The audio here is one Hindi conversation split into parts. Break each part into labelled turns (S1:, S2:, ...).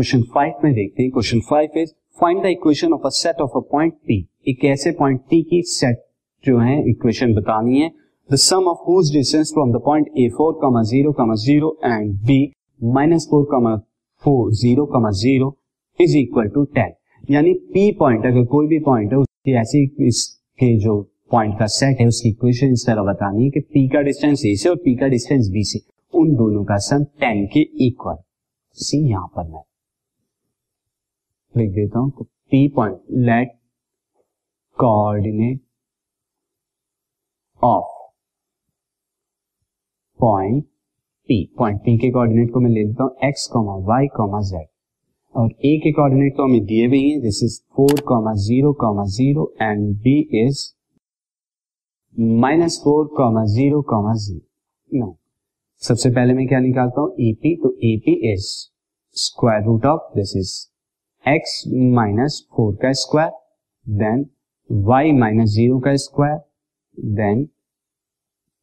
S1: क्वेश्चन फाइव में देखते हैं। Question five is find the equation of a set of a point P एक ऐसे पॉइंट टी की सेट जो है इक्वेशन बतानी है? The sum of whose distance from the point A four comma zero comma zero and B minus four comma four zero comma zero is equal to ten यानी पी पॉइंट अगर कोई भी पॉइंट है, उसकी ऐसी इसके जो पॉइंट का सेट है, उसकी इक्वेशन इस तरह बतानी है कि पी का डिस्टेंस ए से और पी का डिस्टेंस बी से, उन दोनों का सम टेन के इक्वल सी यहाँ पर मैं। लिख देता हूँ तो P point let coordinate of point P point P के कोऑर्डिनेट को मैं ले लेता हूँ X comma Y comma Z और ए के कोऑर्डिनेट तो हमें दिए हुए हैं this is four comma zero comma zero and B is minus four comma zero comma zero no सबसे पहले मैं क्या निकालता हूँ? एपी तो AP is square root of this is X minus four का square then Y minus zero का square then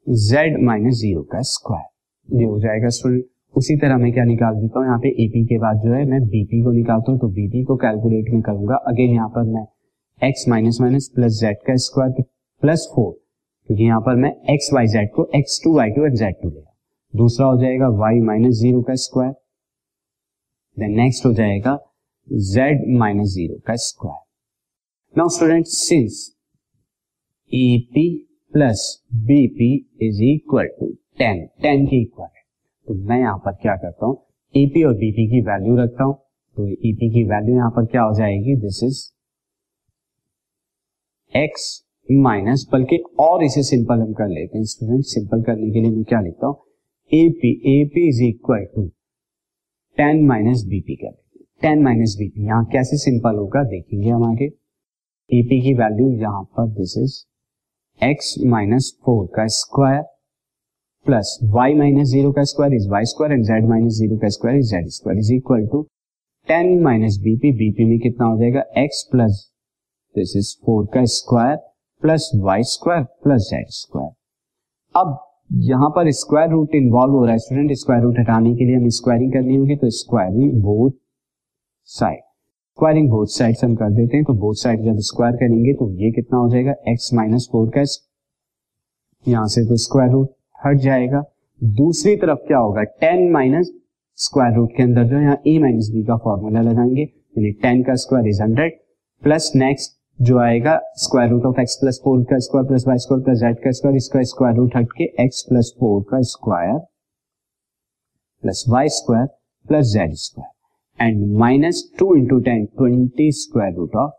S1: Z minus zero का स्क्वायर ये हो जाएगा स्टूडेंट उसी तरह मैं क्या निकाल देता हूँ? यहाँ पे एपी के बाद जो है, मैं बीपी को निकालता हूँ तो बीपी को कैलकुलेट में करूँगा अगेन यहाँ पर मैं X minus minus plus Z का स्क्वायर प्लस फोर क्योंकि यहाँ पर मैं एक्स वाई जेड को X two Y two X Z two लिया दूसरा हो जाएगा वाई माइनस ज़ीरो का स्क्वायर देन नेक्स्ट हो जाएगा जेड माइनस ज़ीरो का square now student since AP plus BP is equal to ten ten के इक्वल है तो मैं यहाँ पर क्या करता हूँ? एपी और बीपी की वैल्यू रखता हूँ। तो ईपी की वैल्यू यहाँ पर क्या हो जाएगी? दिस इज़ एक्स माइनस बल्कि और इसे सिंपल हम कर लेते हैं। स्टूडेंट सिंपल करने के लिए मैं क्या लिखता हूँ? AP AP is equal to ten minus BP कर लेते टेन माइनस बीपी यहाँ कैसे सिंपल होगा देखेंगे हम आगे। एपी की वैल्यू यहाँ पर this is x minus four का square plus y minus zero का square is y square and z minus zero का square is z square is equal to ten minus BP BP में कितना हो जाएगा? X plus this is four का square plus y square plus z square अब यहाँ पर स्क्वायर रूट इन्वॉल्व हो रहा है। स्टूडेंट स्क्वायर रूट हटाने के लिए हमें स्क्वायरिंग करनी होगी तो squaring both side squaring both side हम कर देते हैं तो बोथ साइड जब स्क्वायर करेंगे तो ये कितना हो जाएगा? एक्स माइनस फोर का यहाँ से तो स्क्वायर रूट हट जाएगा। दूसरी तरफ़ क्या होगा? टेन माइनस स्क्वायर रूट के अंदर जो यहाँ ए माइनस बी का फॉर्मूला लगाएँगे। यानी टेन का square is hundred plus next जो आएगा square root of x plus four का square plus y square plus z का स्क्वायर इसका स्क्वायर रूट हट के एक्स प्लस फोर का square plus y square plus z square and minus two into ten twenty square root of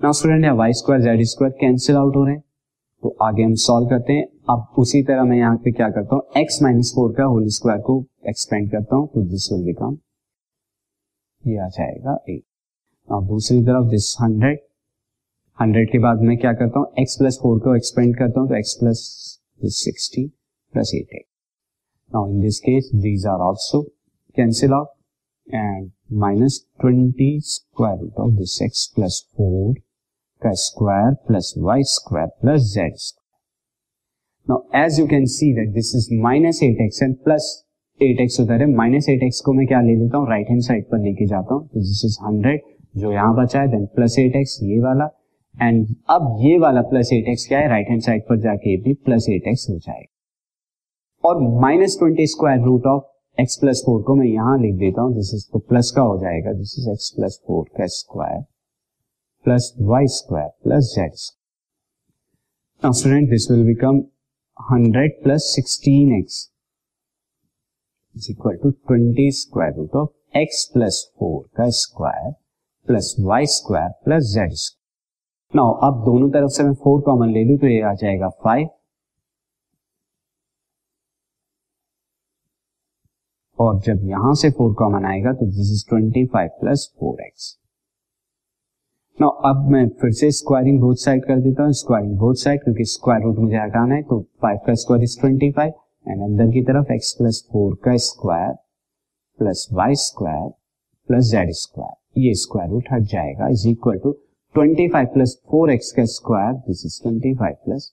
S1: now student y square z square cancel out हो रहे हैं। तो आगे हम सॉल्व करते हैं। अब उसी तरह मैं यहाँ पे क्या करता हूँ? एक्स माइनस फोर का होल स्क्वायर को एक्सपेंड करता हूँ तो दिस विल बिकम ये आ जाएगा एट अब दूसरी तरफ़ दिस हंड्रेड हंड्रेड के बाद मैं क्या करता हूँ? एक्स प्लस फोर को एक्सपेंड करता हूँ तो x plus this sixty plus eight eight now in this case these are also cancel out and minus twenty square root of this x plus four का square plus y square plus z Now, as you can see that this is minus 8x and plus 8x उधर है माइनस एट एक्स को मैं क्या ले लेता हूँ? राइट हैंड साइड पर लेके जाता हूँ। दिस इज़ हंड्रेड जो यहाँ बचा है देन प्लस एट एक्स ये वाला एंड अब ये वाला प्लस एट एक्स क्या है? राइट हैंड साइड पर जाके भी प्लस एट एक्स हो जाएगा। और minus twenty square root of x plus four को मैं यहाँ लिख देता हूँ। दिस इज़ तो प्लस का हो जाएगा। This is x plus four का square plus y square plus z square student this will become hundred plus sixteen x is equal to twenty square root of x plus four का square plus y square plus z square now अब दोनों तरफ़ से मैं फोर कॉमन ले लू तो ये आ जाएगा फाइव और जब यहाँ से फोर कॉमन आएगा तो this is twenty five plus four x no अब मैं फिर से स्क्वायरिंग बोथ साइड कर देता हूँ स्क्वायरिंग बोथ साइड क्योंकि स्क्वायर रूट मुझे हटाना है तो फाइव का square is twenty five and अंदर की तरफ़ एक्स प्लस फोर का square plus y square plus z square ये स्क्वायर रूट हट जाएगा is equal to twenty five plus four x का square this is twenty five plus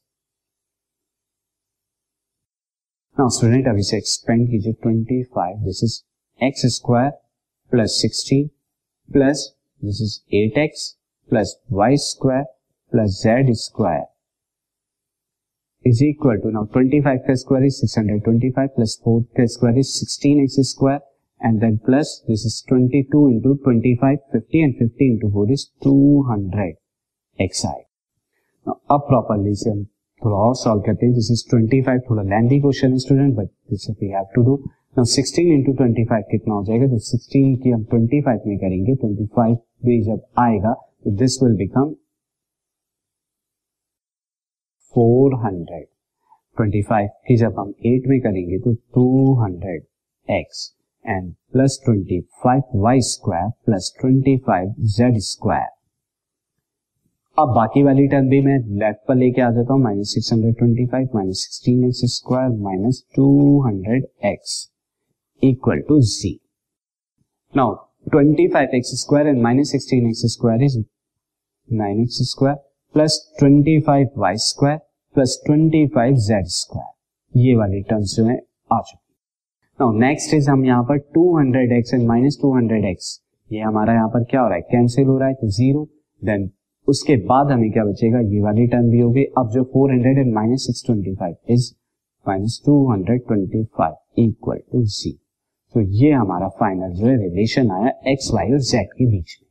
S1: student अभी से एक्सपेंड कीजिए twenty five this is x square plus sixteen plus this is eight x plus y square plus z square is equal to now 25 का स्क्वायर इज़ 625 प्लस 4 का square is 16x square and then plus, this is 22 into 25 50 and 50 into 4 is 200 xi. Now अब प्रॉपरली से हम थोड़ा और सॉल्व करते हैं दिस इज़ 25 थोड़ा लेंथी क्वेश्चन है student but this we have to do now 16 into 25 कितना हो जाएगा? तो 16 की हम 25 में करेंगे 25 भी जब आएगा तो दिस विल बिकम 400 25 की जब हम 8 में करेंगे तो 200 x. And plus twenty five y square plus twenty five z square अब बाकी वाली टर्म भी मैं लेफ़्ट पर लेके आ जाता हूँ minus six hundred twenty five minus sixteen x square minus two hundred x equal to G now twenty five x square and minus sixteen x square is nine x square plus twenty five y square plus twenty five z square ये वाली टर्म्स जो है, आ चुकी नाउ नेक्स्ट इज़ हम यहाँ पर 200 x and minus two x ये हमारा यहाँ पर क्या हो रहा है? कैंसिल हो रहा है तो ज़ीरो देन उसके बाद हमें क्या बचेगा? ये वाली टर्म भी होगी। अब जो 400 and minus six twenty five is minus two hundred twenty five equal to G तो ये हमारा फाइनल जो है रिलेशन आया एक्स वाई और जेड के बीच में।